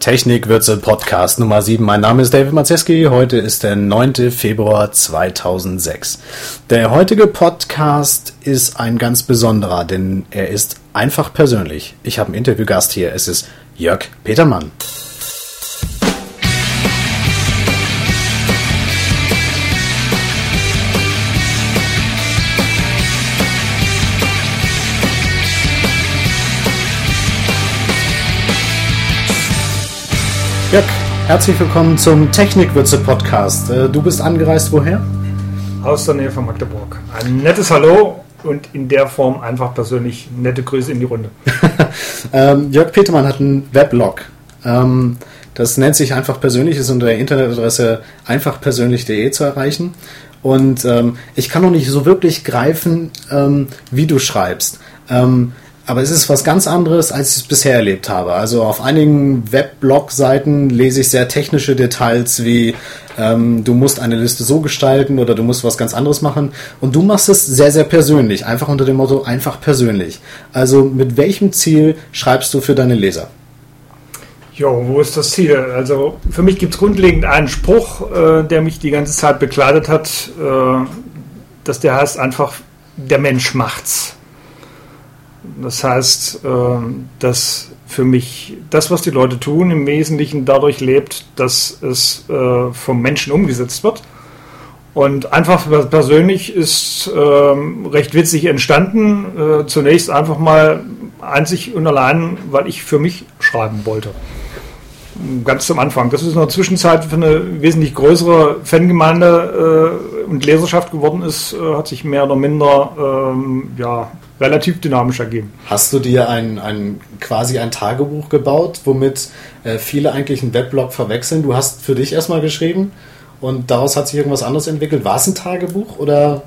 Technikwürze Podcast Nummer 7. Mein Name ist David Mazeski. Heute ist der 9. Februar 2006. Der heutige Podcast ist ein ganz besonderer, denn er ist einfach persönlich. Ich habe einen Interviewgast hier. Es ist Jörg Petermann. Jörg, herzlich willkommen zum Technikwürze Podcast. Äh, du bist angereist woher? Aus der Nähe von Magdeburg. Ein nettes Hallo und in der Form einfach persönlich nette Grüße in die Runde. ähm, Jörg Petermann hat einen Weblog. Ähm, das nennt sich einfach persönlich, ist unter der Internetadresse einfachpersönlich.de zu erreichen. Und ähm, ich kann noch nicht so wirklich greifen, wie du schreibst. Aber es ist was ganz anderes, als ich es bisher erlebt habe. Also auf einigen Weblog-Seiten lese ich sehr technische Details wie ähm, du musst eine Liste so gestalten oder du musst was ganz anderes machen. Und du machst es sehr, sehr persönlich, einfach unter dem Motto einfach persönlich. Also mit welchem Ziel schreibst du für deine Leser? Jo, wo ist das Ziel? Also für mich gibt es grundlegend einen Spruch, äh, der mich die ganze Zeit begleitet hat, äh, dass der heißt einfach, der Mensch macht's. Das heißt, ähm, dass für mich das, was die Leute tun, im Wesentlichen dadurch lebt, dass es äh, vom Menschen umgesetzt wird. Und einfach persönlich ist ähm, recht witzig entstanden. Äh, zunächst einfach mal einzig und allein, weil ich für mich schreiben wollte. Ganz zum Anfang. Das ist in der Zwischenzeit für eine wesentlich größere Fangemeinde äh, und Leserschaft geworden ist, hat sich mehr oder minder ähm, ja, relativ dynamisch ergeben. Hast du dir ein, ein quasi ein Tagebuch gebaut, womit äh, viele eigentlich einen Weblog verwechseln? Du hast für dich erstmal geschrieben und daraus hat sich irgendwas anderes entwickelt. War es ein Tagebuch oder?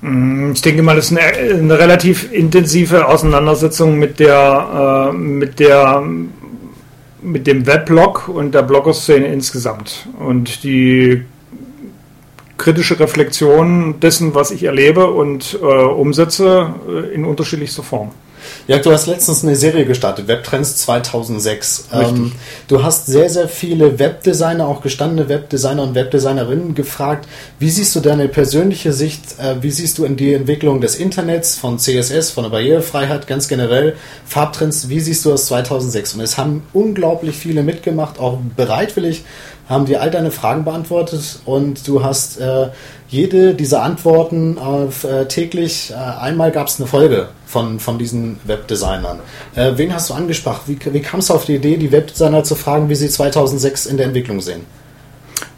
Mm, ich denke mal, das ist eine, eine relativ intensive Auseinandersetzung mit der, äh, mit der mit dem Weblog und der Blogger-Szene insgesamt. Und die kritische Reflexion dessen, was ich erlebe und äh, umsetze äh, in unterschiedlichster Form. Ja, du hast letztens eine Serie gestartet, Webtrends 2006. Ähm, du hast sehr, sehr viele Webdesigner, auch gestandene Webdesigner und Webdesignerinnen gefragt, wie siehst du deine persönliche Sicht, äh, wie siehst du in die Entwicklung des Internets, von CSS, von der Barrierefreiheit ganz generell, Farbtrends, wie siehst du das 2006? Und es haben unglaublich viele mitgemacht, auch bereitwillig haben dir all deine Fragen beantwortet und du hast äh, jede dieser Antworten auf, äh, täglich, äh, einmal gab es eine Folge von, von diesen Webdesignern. Äh, wen hast du angesprochen? Wie, wie kamst du auf die Idee, die Webdesigner zu fragen, wie sie 2006 in der Entwicklung sehen?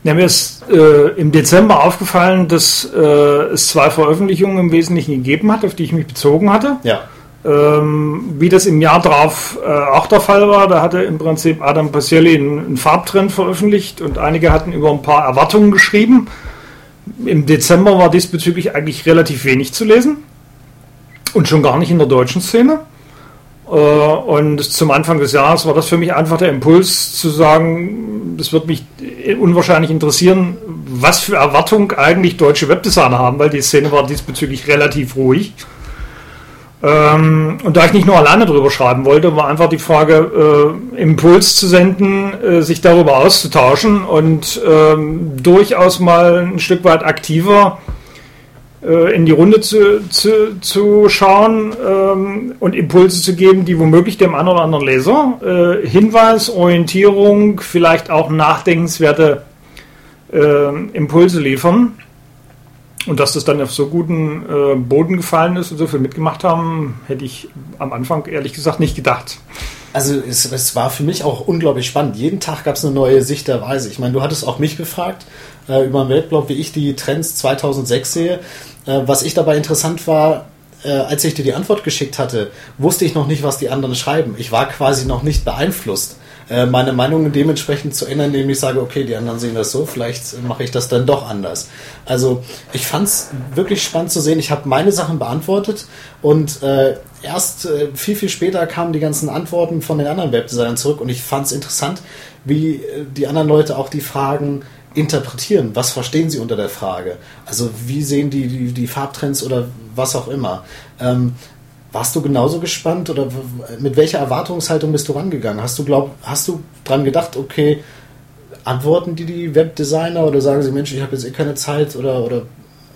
Ja, mir ist äh, im Dezember aufgefallen, dass äh, es zwei Veröffentlichungen im Wesentlichen gegeben hat, auf die ich mich bezogen hatte. Ja. Ähm, wie das im Jahr darauf äh, auch der Fall war, da hatte im Prinzip Adam Pacelli einen, einen Farbtrend veröffentlicht und einige hatten über ein paar Erwartungen geschrieben. Im Dezember war diesbezüglich eigentlich relativ wenig zu lesen und schon gar nicht in der deutschen Szene. Äh, und zum Anfang des Jahres war das für mich einfach der Impuls zu sagen, das wird mich unwahrscheinlich interessieren, was für Erwartungen eigentlich deutsche Webdesigner haben, weil die Szene war diesbezüglich relativ ruhig. Ähm, und da ich nicht nur alleine drüber schreiben wollte, war einfach die Frage, äh, Impuls zu senden, äh, sich darüber auszutauschen und ähm, durchaus mal ein Stück weit aktiver äh, in die Runde zu, zu, zu schauen ähm, und Impulse zu geben, die womöglich dem einen oder anderen Leser äh, Hinweis, Orientierung, vielleicht auch nachdenkenswerte äh, Impulse liefern. Und dass das dann auf so guten äh, Boden gefallen ist und so viel mitgemacht haben, hätte ich am Anfang ehrlich gesagt nicht gedacht. Also es, es war für mich auch unglaublich spannend. Jeden Tag gab es eine neue Sicht der Weise. Ich meine, du hattest auch mich gefragt äh, über einen Weltblog, wie ich die Trends 2006 sehe. Äh, was ich dabei interessant war, äh, als ich dir die Antwort geschickt hatte, wusste ich noch nicht, was die anderen schreiben. Ich war quasi noch nicht beeinflusst. Äh, meine Meinung dementsprechend zu ändern, indem ich sage, okay, die anderen sehen das so, vielleicht mache ich das dann doch anders. Also ich fand es wirklich spannend zu sehen. Ich habe meine Sachen beantwortet und äh, erst äh, viel, viel später kamen die ganzen Antworten von den anderen Webdesignern zurück und ich fand es interessant, wie äh, die anderen Leute auch die Fragen interpretieren. Was verstehen sie unter der Frage? Also wie sehen die die, die Farbtrends oder was auch immer? Ähm, warst du genauso gespannt oder mit welcher Erwartungshaltung bist du rangegangen? Hast du glaub, hast du dran gedacht, okay, antworten die die Webdesigner oder sagen sie, Mensch, ich habe jetzt eh keine Zeit oder, oder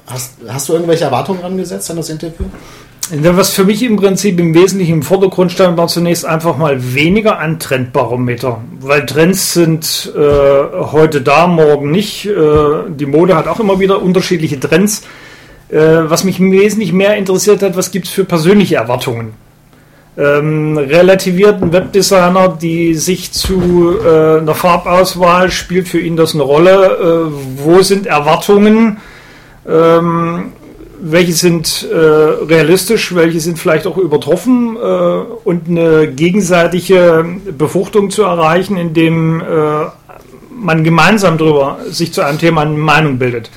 hast, hast du irgendwelche Erwartungen angesetzt an das Interview? Was für mich im Prinzip im Wesentlichen im Vordergrund stand, war zunächst einfach mal weniger ein Trendbarometer, weil Trends sind äh, heute da, morgen nicht. Äh, die Mode hat auch immer wieder unterschiedliche Trends. Äh, was mich im Wesentlichen mehr interessiert hat, was gibt es für persönliche Erwartungen? Ähm, relativierten Webdesigner, die sich zu äh, einer Farbauswahl spielt für ihn das eine Rolle. Äh, wo sind Erwartungen? Ähm, welche sind äh, realistisch, welche sind vielleicht auch übertroffen äh, und eine gegenseitige Befruchtung zu erreichen, indem äh, man gemeinsam darüber sich zu einem Thema eine Meinung bildet.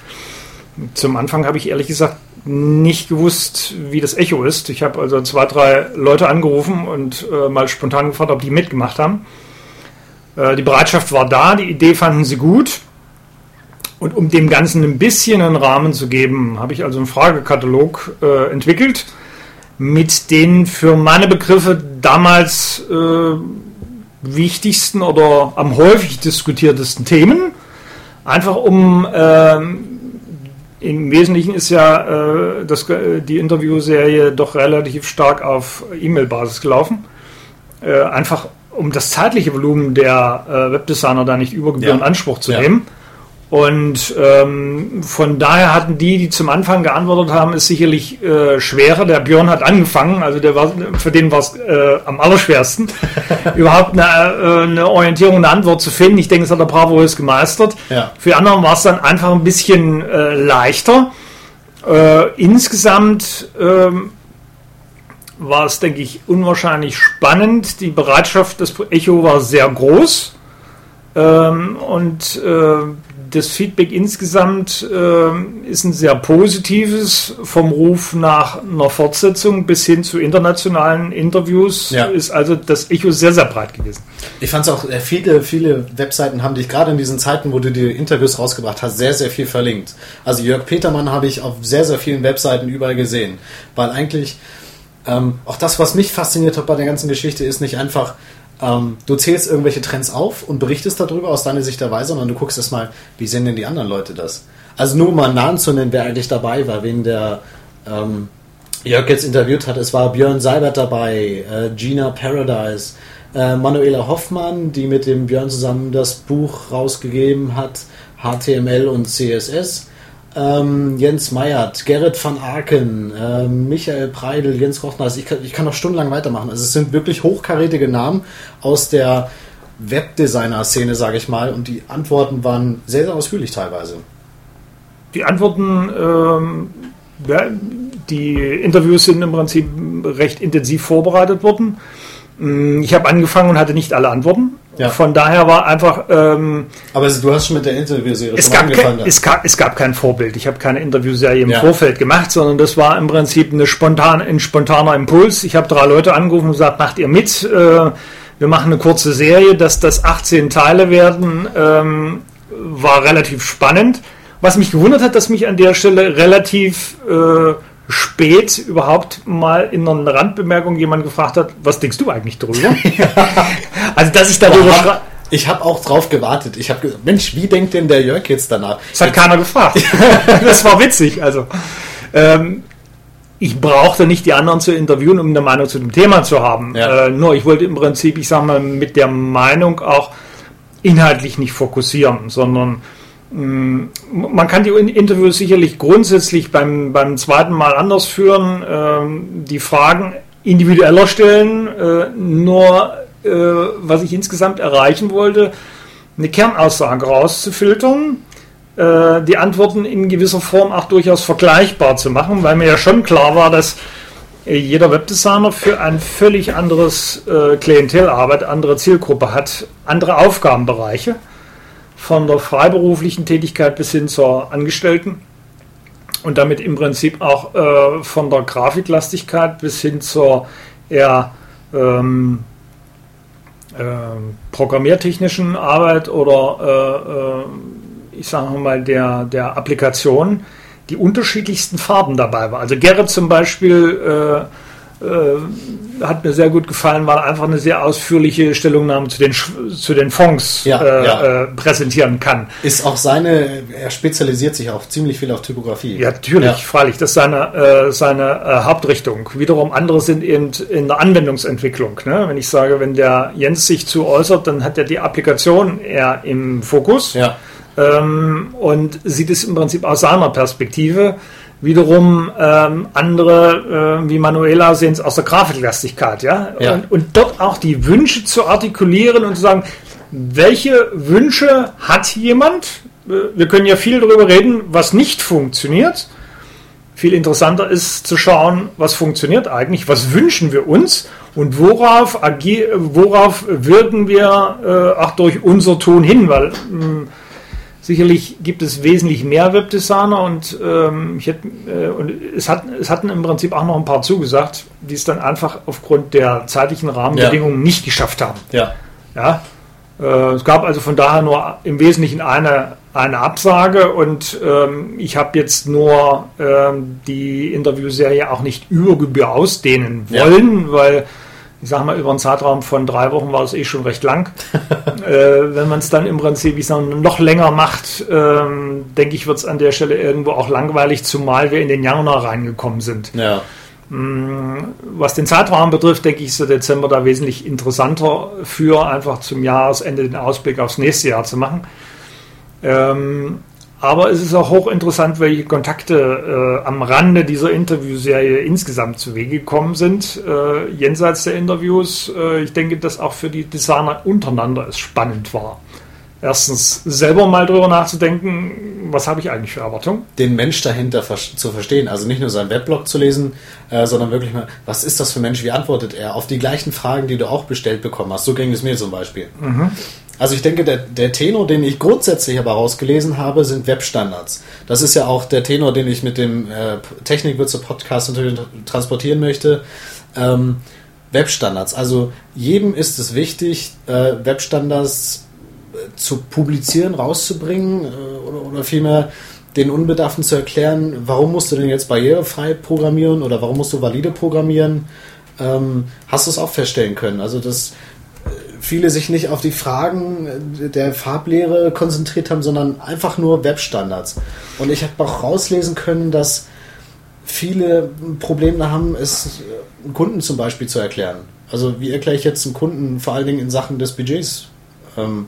Zum Anfang habe ich ehrlich gesagt nicht gewusst, wie das Echo ist. Ich habe also zwei, drei Leute angerufen und äh, mal spontan gefragt, ob die mitgemacht haben. Äh, die Bereitschaft war da, die Idee fanden sie gut. Und um dem Ganzen ein bisschen einen Rahmen zu geben, habe ich also einen Fragekatalog äh, entwickelt mit den für meine Begriffe damals äh, wichtigsten oder am häufig diskutiertesten Themen. Einfach um äh, im Wesentlichen ist ja äh, das, äh, die Interviewserie doch relativ stark auf E-Mail-Basis gelaufen. Äh, einfach um das zeitliche Volumen der äh, Webdesigner da nicht über Gebühren ja. Anspruch zu ja. nehmen. Und ähm, von daher hatten die, die zum Anfang geantwortet haben, es sicherlich äh, schwerer. Der Björn hat angefangen, also der war, für den war es äh, am allerschwersten, überhaupt eine, äh, eine, Orientierung, eine Antwort zu finden. Ich denke, es hat der Bravo jetzt gemeistert. Ja. Für die anderen war es dann einfach ein bisschen äh, leichter. Äh, insgesamt ähm, war es, denke ich, unwahrscheinlich spannend. Die Bereitschaft des Echo war sehr groß. Ähm, und äh, das Feedback insgesamt äh, ist ein sehr positives, vom Ruf nach einer Fortsetzung bis hin zu internationalen Interviews ja. ist also das Echo sehr, sehr breit gewesen. Ich fand es auch, äh, viele, viele Webseiten haben dich gerade in diesen Zeiten, wo du die Interviews rausgebracht hast, sehr, sehr viel verlinkt. Also Jörg Petermann habe ich auf sehr, sehr vielen Webseiten überall gesehen, weil eigentlich ähm, auch das, was mich fasziniert hat bei der ganzen Geschichte, ist nicht einfach, ähm, du zählst irgendwelche Trends auf und berichtest darüber aus deiner Sicht der Weise, sondern du guckst erstmal, wie sehen denn die anderen Leute das? Also nur um mal einen Namen zu nennen, wer eigentlich dabei war, wen der ähm, Jörg jetzt interviewt hat. Es war Björn Seibert dabei, äh, Gina Paradise, äh, Manuela Hoffmann, die mit dem Björn zusammen das Buch rausgegeben hat, HTML und CSS ähm, Jens Meyert, Gerrit van Aken, äh, Michael Preidel, Jens Kochner. Also ich kann, ich kann noch stundenlang weitermachen. Also es sind wirklich hochkarätige Namen aus der Webdesigner-Szene, sage ich mal. Und die Antworten waren sehr, sehr ausführlich teilweise. Die Antworten, ähm, ja, die Interviews sind im Prinzip recht intensiv vorbereitet worden. Mm, ich habe angefangen und hatte nicht alle Antworten. Ja. Von daher war einfach. Ähm, Aber du hast schon mit der Interviewserie es gab angefangen. Kein, es, gab, es gab kein Vorbild. Ich habe keine Interviewserie im ja. Vorfeld gemacht, sondern das war im Prinzip eine spontan, ein spontaner Impuls. Ich habe drei Leute angerufen und gesagt, macht ihr mit? Äh, wir machen eine kurze Serie, dass das 18 Teile werden, ähm, war relativ spannend. Was mich gewundert hat, dass mich an der Stelle relativ äh, spät überhaupt mal in einer Randbemerkung jemand gefragt hat, was denkst du eigentlich darüber? also, dass ich darüber schreibe. Ich habe auch drauf gewartet. Ich habe gesagt, Mensch, wie denkt denn der Jörg jetzt danach? Das hat keiner gefragt. das war witzig. Also, ähm, ich brauchte nicht die anderen zu interviewen, um eine Meinung zu dem Thema zu haben. Ja. Äh, nur ich wollte im Prinzip, ich sage mal, mit der Meinung auch inhaltlich nicht fokussieren, sondern man kann die Interviews sicherlich grundsätzlich beim, beim zweiten Mal anders führen, ähm, die Fragen individueller stellen, äh, nur äh, was ich insgesamt erreichen wollte, eine Kernaussage rauszufiltern, äh, die Antworten in gewisser Form auch durchaus vergleichbar zu machen, weil mir ja schon klar war, dass jeder Webdesigner für ein völlig anderes Klientel arbeitet, andere Zielgruppe hat, andere Aufgabenbereiche von der freiberuflichen Tätigkeit bis hin zur Angestellten und damit im Prinzip auch äh, von der Grafiklastigkeit bis hin zur eher ähm, äh, programmiertechnischen Arbeit oder äh, äh, ich sage mal der, der Applikation die unterschiedlichsten Farben dabei war. Also Gerrit zum Beispiel äh, hat mir sehr gut gefallen, weil er einfach eine sehr ausführliche Stellungnahme zu den, zu den Fonds Ja, äh, ja. Äh, präsentieren kann. Ist auch seine, er spezialisiert sich auch ziemlich viel auf Typografie. Ja, natürlich, Ja. freilich. Das ist seine, äh, seine äh, Hauptrichtung. Wiederum andere sind eben in der Anwendungsentwicklung. Ne? Wenn ich sage, wenn der Jens sich zu äußert, dann hat er die Applikation eher im Fokus Ja, ähm, und sieht es im Prinzip aus seiner Perspektive. Wiederum ähm, andere äh, wie Manuela sehen es aus der Grafiklastigkeit, ja? Ja. Und, und dort auch die Wünsche zu artikulieren und zu sagen, welche Wünsche hat jemand? Äh, Wir können ja viel darüber reden, was nicht funktioniert. Viel interessanter ist zu schauen, was funktioniert eigentlich, was wünschen wir uns und worauf, worauf wirken wir äh, auch durch unser Tun hin, weil mh, sicherlich gibt es wesentlich mehr Webdesigner und, ähm, ich hätte, äh, und es, hat, es hatten im Prinzip auch noch ein paar zugesagt, die es dann einfach aufgrund der zeitlichen Rahmenbedingungen nicht geschafft haben. ja. Ja, äh, es gab also von daher nur im Wesentlichen eine, eine Absage und ähm, ich habe jetzt nur ähm, die Interviewserie auch nicht über Gebühr ausdehnen Ja. wollen, weil ich sage mal, über einen Zeitraum von drei Wochen war es eh schon recht lang. äh, wenn man es dann im Prinzip ich sag, noch länger macht, ähm, denke ich, wird es an der Stelle irgendwo auch langweilig, zumal wir in den Januar reingekommen sind. Ja, Was den Zeitraum betrifft, denke ich, ist der Dezember da wesentlich interessanter für einfach zum Jahresende den Ausblick aufs nächste Jahr zu machen. Ähm, aber es ist auch hochinteressant, welche Kontakte äh, am Rande dieser Interviewserie insgesamt zu Wege gekommen sind, äh, jenseits der Interviews. Äh, ich denke, dass auch für die Designer untereinander es spannend war. Erstens selber mal drüber nachzudenken, was habe ich eigentlich für Erwartungen? den Mensch dahinter zu verstehen. Also nicht nur seinen Weblog zu lesen, äh, sondern wirklich mal, was ist das für ein Mensch, wie antwortet er auf die gleichen Fragen, die du auch bestellt bekommen hast. So ging es mir zum Beispiel. Also ich denke, der, der Tenor, den ich grundsätzlich aber rausgelesen habe, sind Webstandards. Das ist ja auch der Tenor, den ich mit dem äh, Technikwürze Podcast natürlich transportieren möchte. Ähm, Webstandards. Also jedem ist es wichtig, äh, Webstandards zu publizieren, rauszubringen äh, oder, oder vielmehr den Unbedarften zu erklären, warum musst du denn jetzt barrierefrei programmieren oder warum musst du valide programmieren. Ähm, hast du es auch feststellen können? Also dass äh, viele sich nicht auf die Fragen äh, der Farblehre konzentriert haben, sondern einfach nur Webstandards. Und ich habe auch rauslesen können, dass viele Probleme haben, es Kunden zum Beispiel zu erklären. Also wie erkläre ich jetzt einem Kunden vor allen Dingen in Sachen des Budgets? Ähm,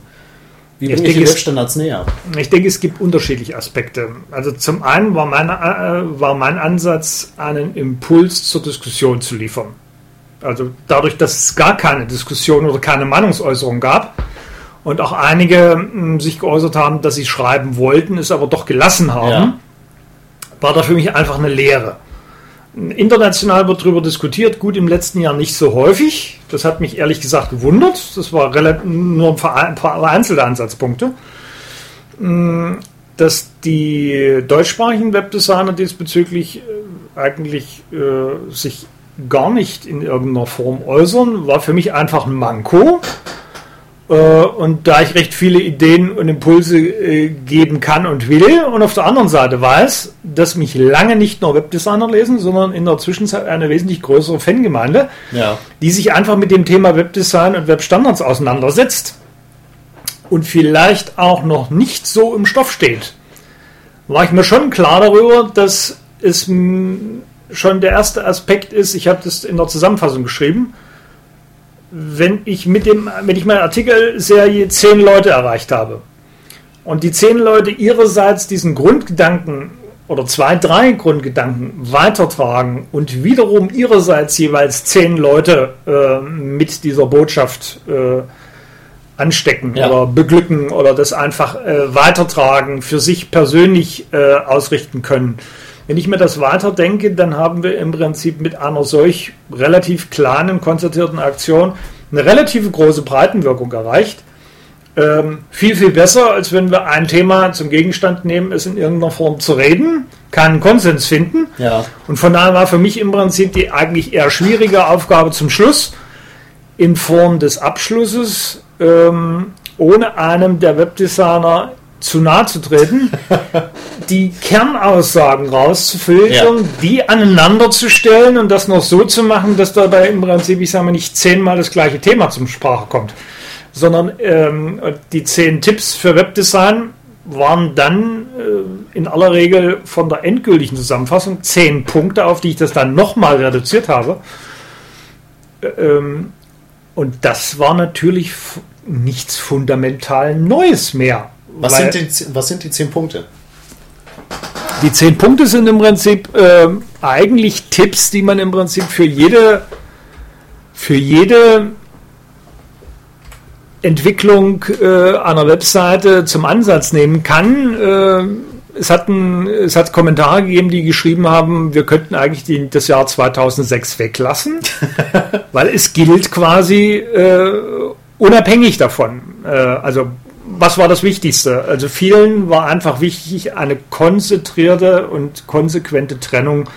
wie bringe ich die denke, es- Webstandards näher? Ich denke, es gibt unterschiedliche Aspekte. Also zum einen war mein, äh, war mein Ansatz, einen Impuls zur Diskussion zu liefern. Also dadurch, dass es gar keine Diskussion oder keine Meinungsäußerung gab und auch einige mh, sich geäußert haben, dass sie schreiben wollten, es aber doch gelassen haben, Ja. war da für mich einfach eine Lehre. International wird darüber diskutiert, gut im letzten Jahr nicht so häufig. Das hat mich ehrlich gesagt gewundert. Das war nur ein paar, ein paar vereinzelte Ansatzpunkte. Mm, Dass die deutschsprachigen Webdesigner diesbezüglich äh, eigentlich äh, sich gar nicht in irgendeiner Form äußern, war für mich einfach ein Manko. Äh, Und da ich recht viele Ideen und Impulse äh, geben kann und will und auf der anderen Seite weiß, dass mich lange nicht nur Webdesigner lesen, sondern in der Zwischenzeit eine wesentlich größere Fangemeinde, Ja, die sich einfach mit dem Thema Webdesign und Webstandards auseinandersetzt und vielleicht auch noch nicht so im Stoff steht, war ich mir schon klar darüber, dass es schon der erste Aspekt ist, ich habe das in der Zusammenfassung geschrieben, wenn ich mit dem, wenn ich meine Artikelserie zehn Leute erreicht habe und die zehn Leute ihrerseits diesen Grundgedanken oder zwei, drei Grundgedanken weitertragen und wiederum ihrerseits jeweils zehn Leute äh, mit dieser Botschaft äh, anstecken Ja. oder beglücken oder das einfach äh, weitertragen, für sich persönlich äh, ausrichten können. Wenn ich mir das weiterdenke, dann haben wir im Prinzip mit einer solch relativ kleinen, konzertierten Aktion eine relativ große Breitenwirkung erreicht. Ähm, viel, viel besser, als wenn wir ein Thema zum Gegenstand nehmen, es in irgendeiner Form zu reden, keinen Konsens finden. ja, Und von daher war für mich im Prinzip die eigentlich eher schwierige Aufgabe zum Schluss, in Form des Abschlusses, ähm, ohne einem der Webdesigner zu nahe zu treten, die Kernaussagen rauszufiltern, ja. die aneinander zu stellen und das noch so zu machen, dass dabei im Prinzip, ich sage mal, nicht zehnmal das gleiche Thema zum Sprache kommt, sondern ähm, die zehn Tipps für Webdesign waren dann äh, in aller Regel von der endgültigen Zusammenfassung zehn Punkte, auf die ich das dann nochmal reduziert habe. Ähm, und das war natürlich nichts fundamental Neues mehr. Was, sind, die, was sind die zehn Punkte? Die zehn Punkte sind im Prinzip äh, eigentlich Tipps, die man im Prinzip für jede, für jede Entwicklung äh, einer Webseite zum Ansatz nehmen kann. Äh, es, hat ein, es hat Kommentare gegeben, die geschrieben haben, wir könnten eigentlich die, das Jahr 2006 weglassen, weil es gilt quasi äh, unabhängig davon. Äh, also was war das Wichtigste? Also vielen war einfach wichtig, eine konzentrierte und konsequente Trennung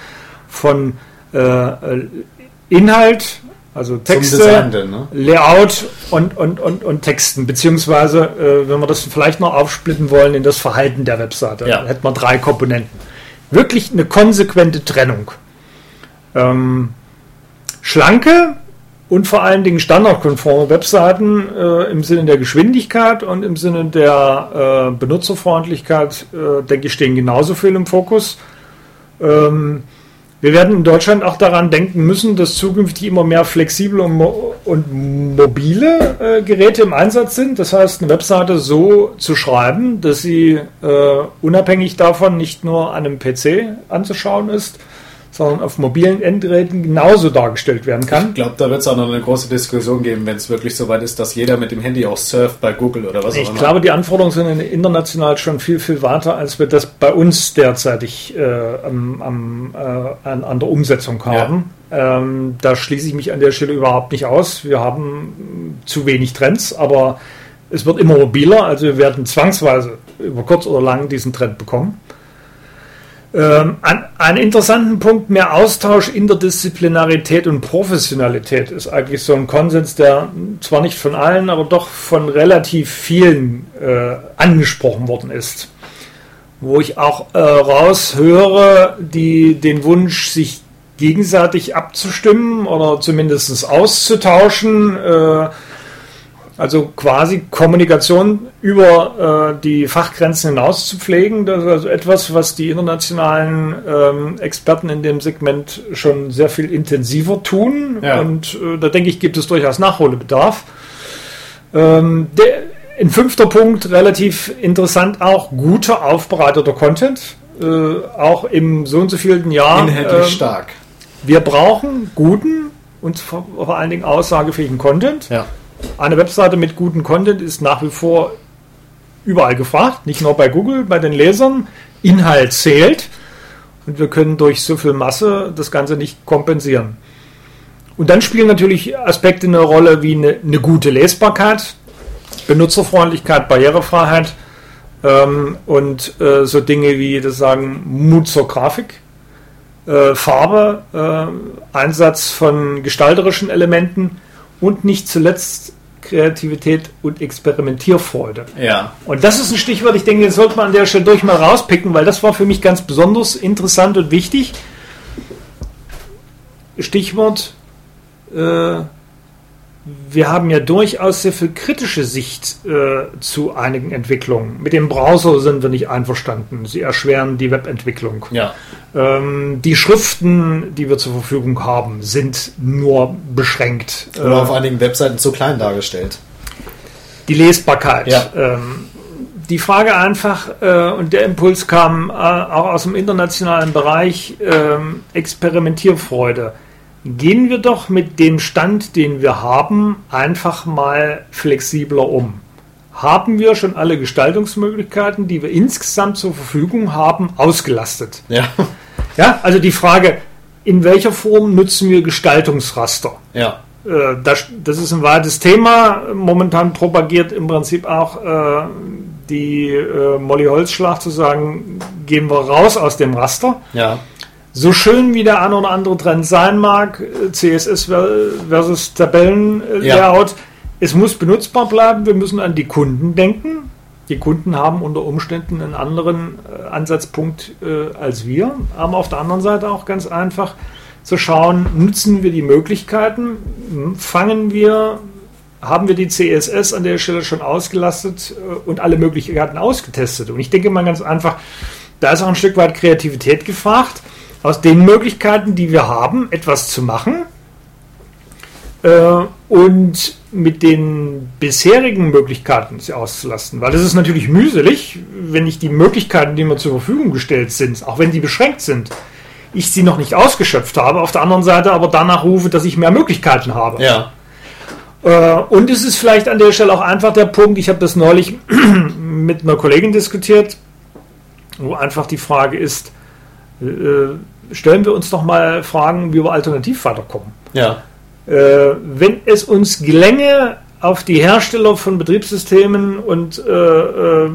von äh, Inhalt, also Texte, Design, ne? Layout und, und, und, und Texten, beziehungsweise, äh, wenn wir das vielleicht noch aufsplitten wollen, in das Verhalten der Webseite. Ja. Hätten wir drei Komponenten. Wirklich eine konsequente Trennung. Ähm, schlanke, und vor allen Dingen standardkonforme Webseiten äh, im Sinne der Geschwindigkeit und im Sinne der äh, Benutzerfreundlichkeit, äh, denke ich, stehen genauso viel im Fokus. Ähm, wir werden in Deutschland auch daran denken müssen, dass zukünftig immer mehr flexible und, mo und mobile äh, Geräte im Einsatz sind. Das heißt, eine Webseite so zu schreiben, dass sie äh, unabhängig davon nicht nur an einem PC anzuschauen ist, sondern auf mobilen Endgeräten genauso dargestellt werden kann. Ich glaube, da wird es auch noch eine große Diskussion geben, wenn es wirklich so weit ist, dass jeder mit dem Handy auch surft bei Google oder was ich auch immer. Ich glaube, die Anforderungen sind international schon viel, viel weiter, als wir das bei uns derzeitig äh, am, am, äh, an, an, der Umsetzung haben. Ja. Ähm, da schließe ich mich an der Stelle überhaupt nicht aus. Wir haben zu wenig Trends, aber es wird immer mobiler, also wir werden zwangsweise über kurz oder lang diesen Trend bekommen. Ähm, ein, ein interessanten Punkt, mehr Austausch, Interdisziplinarität und Professionalität ist eigentlich so ein Konsens, der zwar nicht von allen, aber doch von relativ vielen äh, angesprochen worden ist. Wo ich auch äh, raushöre, die, den Wunsch, sich gegenseitig abzustimmen oder zumindest auszutauschen, äh, also quasi Kommunikation über äh, die Fachgrenzen hinaus zu pflegen. Das ist also etwas, was die internationalen ähm, Experten in dem Segment schon sehr viel intensiver tun. Ja. Und äh, da denke ich, gibt es durchaus Nachholbedarf. Ähm, der, ein fünfter Punkt, relativ interessant auch, guter aufbereiteter Content. Äh, auch im so und so vielen Jahr. Inhaltlich ähm, stark. Wir brauchen guten und vor, vor allen Dingen aussagefähigen Content. Ja. Eine Webseite mit gutem Content ist nach wie vor überall gefragt, nicht nur bei Google, bei den Lesern. Inhalt zählt und wir können durch so viel Masse das Ganze nicht kompensieren. Und dann spielen natürlich Aspekte eine Rolle wie eine, eine gute Lesbarkeit, Benutzerfreundlichkeit, Barrierefreiheit ähm, und äh, so Dinge wie das sagen Mut zur Grafik, äh, Farbe, äh, Einsatz von gestalterischen Elementen und nicht zuletzt Kreativität und Experimentierfreude. Ja. Und das ist ein Stichwort, ich denke, das sollte man an der Stelle durch mal rauspicken, weil das war für mich ganz besonders interessant und wichtig. Stichwort äh, wir haben ja durchaus sehr viel kritische Sicht äh, zu einigen Entwicklungen. Mit dem Browser sind wir nicht einverstanden. Sie erschweren die Webentwicklung. Ja. Ähm, die Schriften, die wir zur Verfügung haben, sind nur beschränkt. Oder äh, auf einigen Webseiten zu klein dargestellt. Die Lesbarkeit. Ja. Ähm, die Frage einfach, äh, und der Impuls kam äh, auch aus dem internationalen Bereich, ähm, Experimentierfreude gehen wir doch mit dem Stand, den wir haben, einfach mal flexibler um. Haben wir schon alle Gestaltungsmöglichkeiten, die wir insgesamt zur Verfügung haben, ausgelastet? Ja. Ja, also die Frage, in welcher Form nutzen wir Gestaltungsraster? Ja. Äh, das, das ist ein weites Thema. Momentan propagiert im Prinzip auch äh, die äh, Molly Holzschlag zu sagen, gehen wir raus aus dem Raster. Ja so schön wie der ein oder andere Trend sein mag, CSS versus Tabellenlayout, ja. es muss benutzbar bleiben. Wir müssen an die Kunden denken. die Kunden haben unter Umständen einen anderen äh, Ansatzpunkt äh, als wir, aber auf der anderen Seite auch ganz einfach zu schauen, nutzen wir die Möglichkeiten, fangen wir, haben wir die CSS an der Stelle schon ausgelastet äh, und alle Möglichkeiten ausgetestet. Und ich denke mal ganz einfach, da ist auch ein Stück weit Kreativität gefragt, aus den Möglichkeiten, die wir haben, etwas zu machen äh, und mit den bisherigen Möglichkeiten sie auszulasten. Weil es ist natürlich mühselig, wenn ich die Möglichkeiten, die mir zur Verfügung gestellt sind, auch wenn die beschränkt sind, ich sie noch nicht ausgeschöpft habe, auf der anderen Seite aber danach rufe, dass ich mehr Möglichkeiten habe. Ja. Äh, und es ist vielleicht an der Stelle auch einfach der Punkt, ich habe das neulich mit einer Kollegin diskutiert, wo einfach die Frage ist, stellen wir uns doch mal Fragen, wie wir alternativ weiterkommen. Ja. Äh, wenn es uns gelänge, auf die Hersteller von Betriebssystemen und äh, äh,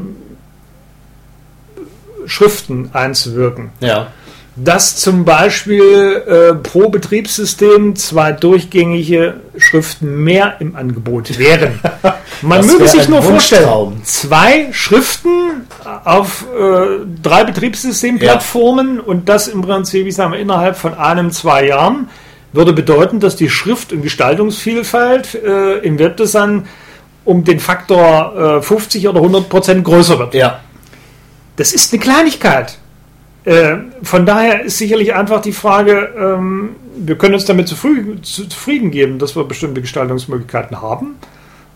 Schriften einzuwirken. Ja. Dass zum Beispiel äh, pro Betriebssystem zwei durchgängige Schriften mehr im Angebot wären. Man Das möge sich nur vorstellen, zwei Schriften auf äh, drei Betriebssystemplattformen und das im Prinzip, ich sage mal, innerhalb von einem, zwei Jahren würde bedeuten, dass die Schrift- und Gestaltungsvielfalt äh, im Webdesign um den Faktor äh, 50 oder 100 Prozent größer wird. Ja. Das ist eine Kleinigkeit. Äh, von daher ist sicherlich einfach die Frage, ähm, wir können uns damit zufrieden, zu- zufrieden geben, dass wir bestimmte Gestaltungsmöglichkeiten haben.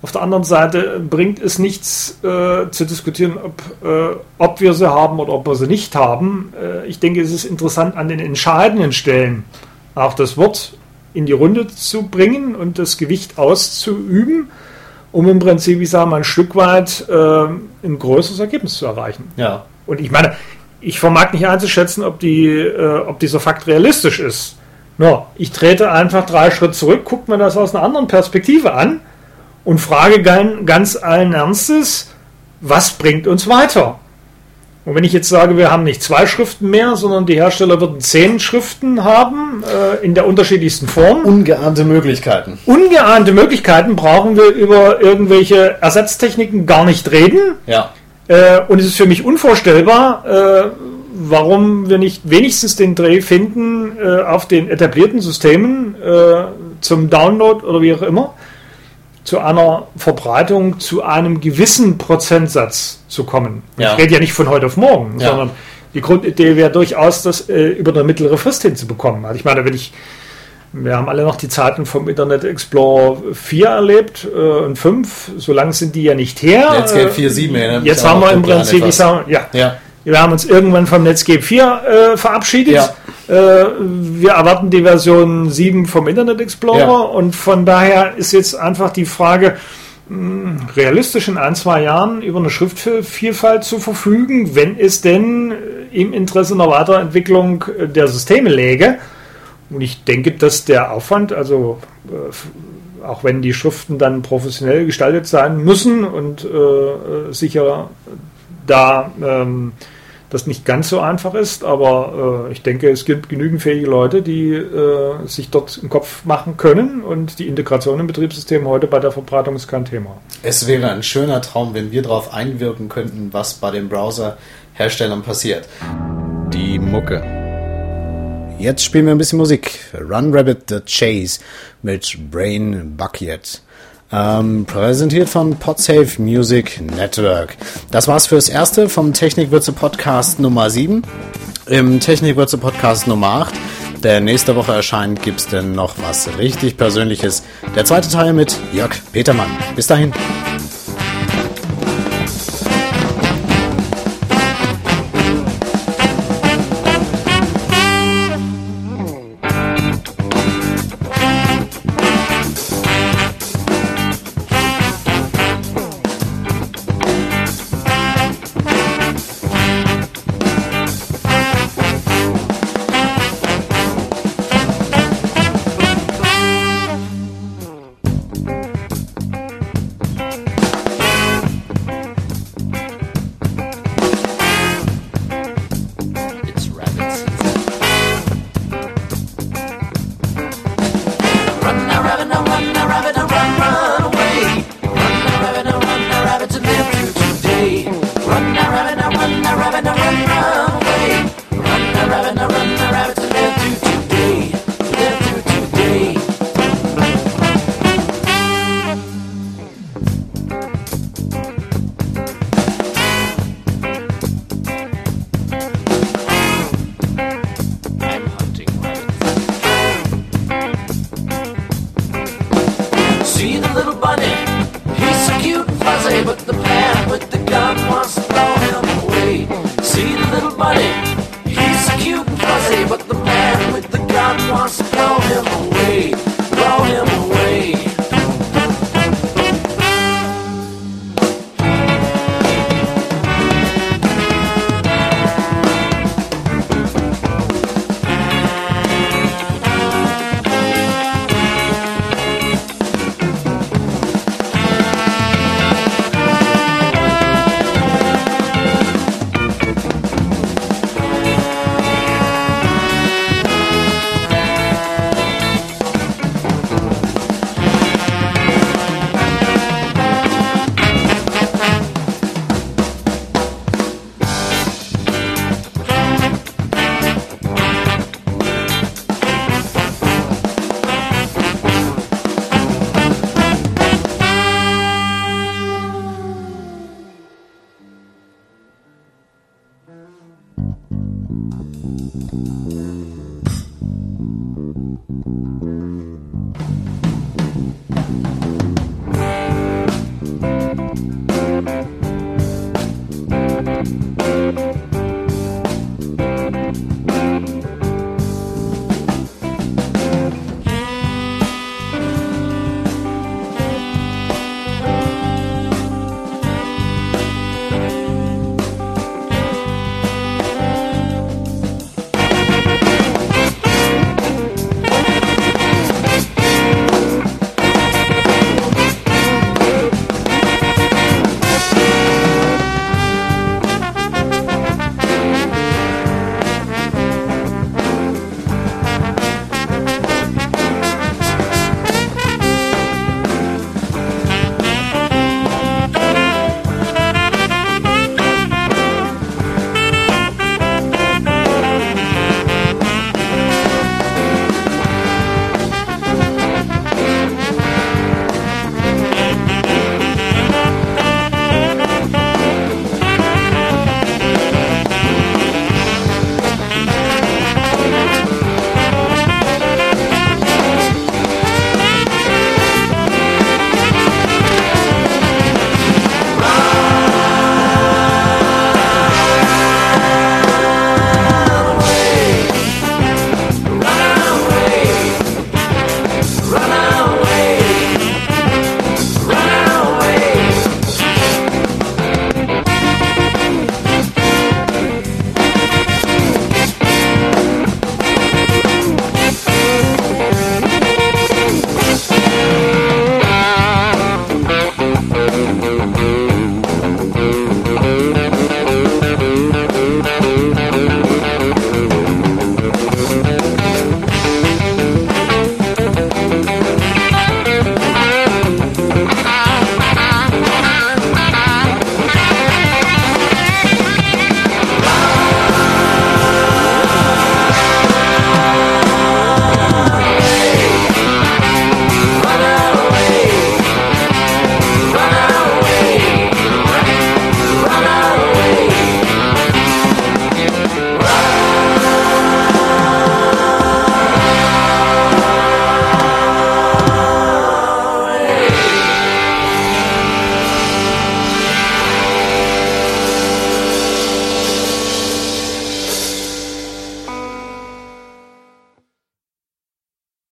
Auf der anderen Seite bringt es nichts äh, zu diskutieren, ob, äh, ob wir sie haben oder ob wir sie nicht haben. Äh, ich denke, es ist interessant, an den entscheidenden Stellen auch das Wort in die Runde zu bringen und das Gewicht auszuüben, um im Prinzip, ich sage mal, ein Stück weit äh, ein größeres Ergebnis zu erreichen. Ja. Und ich meine, ich vermag nicht einzuschätzen, ob, die, äh, ob dieser Fakt realistisch ist. No, ich trete einfach drei Schritte zurück, gucke mir das aus einer anderen Perspektive an und frage gan- ganz allen Ernstes, was bringt uns weiter? Und wenn ich jetzt sage, wir haben nicht zwei Schriften mehr, sondern die Hersteller würden zehn Schriften haben, äh, in der unterschiedlichsten Form, Ungeahnte Möglichkeiten. ungeahnte Möglichkeiten, brauchen wir über irgendwelche Ersatztechniken gar nicht reden. Ja. Äh, und es ist für mich unvorstellbar, äh, warum wir nicht wenigstens den Dreh finden, äh, auf den etablierten Systemen äh, zum Download oder wie auch immer, zu einer Verbreitung zu einem gewissen Prozentsatz zu kommen. Ja. Ich rede ja nicht von heute auf morgen, Ja. sondern die Grundidee wäre durchaus, das äh, über eine mittlere Frist hinzubekommen. Also ich meine, wenn ich wir haben alle noch die Zeiten vom Internet Explorer 4 erlebt äh, und 5. So lange sind die ja nicht her. Netscape Äh, 4.7 erinnert mich Jetzt haben wir im Prinzip, ich etwas. sag, ja, Ja. wir haben uns irgendwann vom Netscape 4 äh, verabschiedet. Ja. Äh, wir erwarten die Version 7 vom Internet Explorer Ja. und von daher ist jetzt einfach die Frage, mh, realistisch in ein, zwei Jahren über eine Schriftvielfalt zu verfügen, wenn es denn äh, im Interesse einer Weiterentwicklung äh, der Systeme läge. Und ich denke, dass der Aufwand, also äh, f- auch wenn die Schriften dann professionell gestaltet sein müssen und äh, äh, sicher da ähm, das nicht ganz so einfach ist, aber äh, ich denke, es gibt genügend fähige Leute, die äh, sich dort im Kopf machen können und die Integration im Betriebssystem heute bei der Verbreitung ist kein Thema. Es wäre ein schöner Traum, wenn wir darauf einwirken könnten, was bei den Browser-Herstellern passiert. Die Mucke. Jetzt spielen wir ein bisschen Musik. Run Rabbit the Chase mit Brain Bucket. Ähm, präsentiert von Podsafe Music Network. Das war's fürs Erste vom Technikwürze Podcast Nummer 7. Im Technikwürze Podcast Nummer 8, der nächste Woche erscheint, gibt's denn noch was richtig Persönliches. Der zweite Teil mit Jörg Petermann. Bis dahin.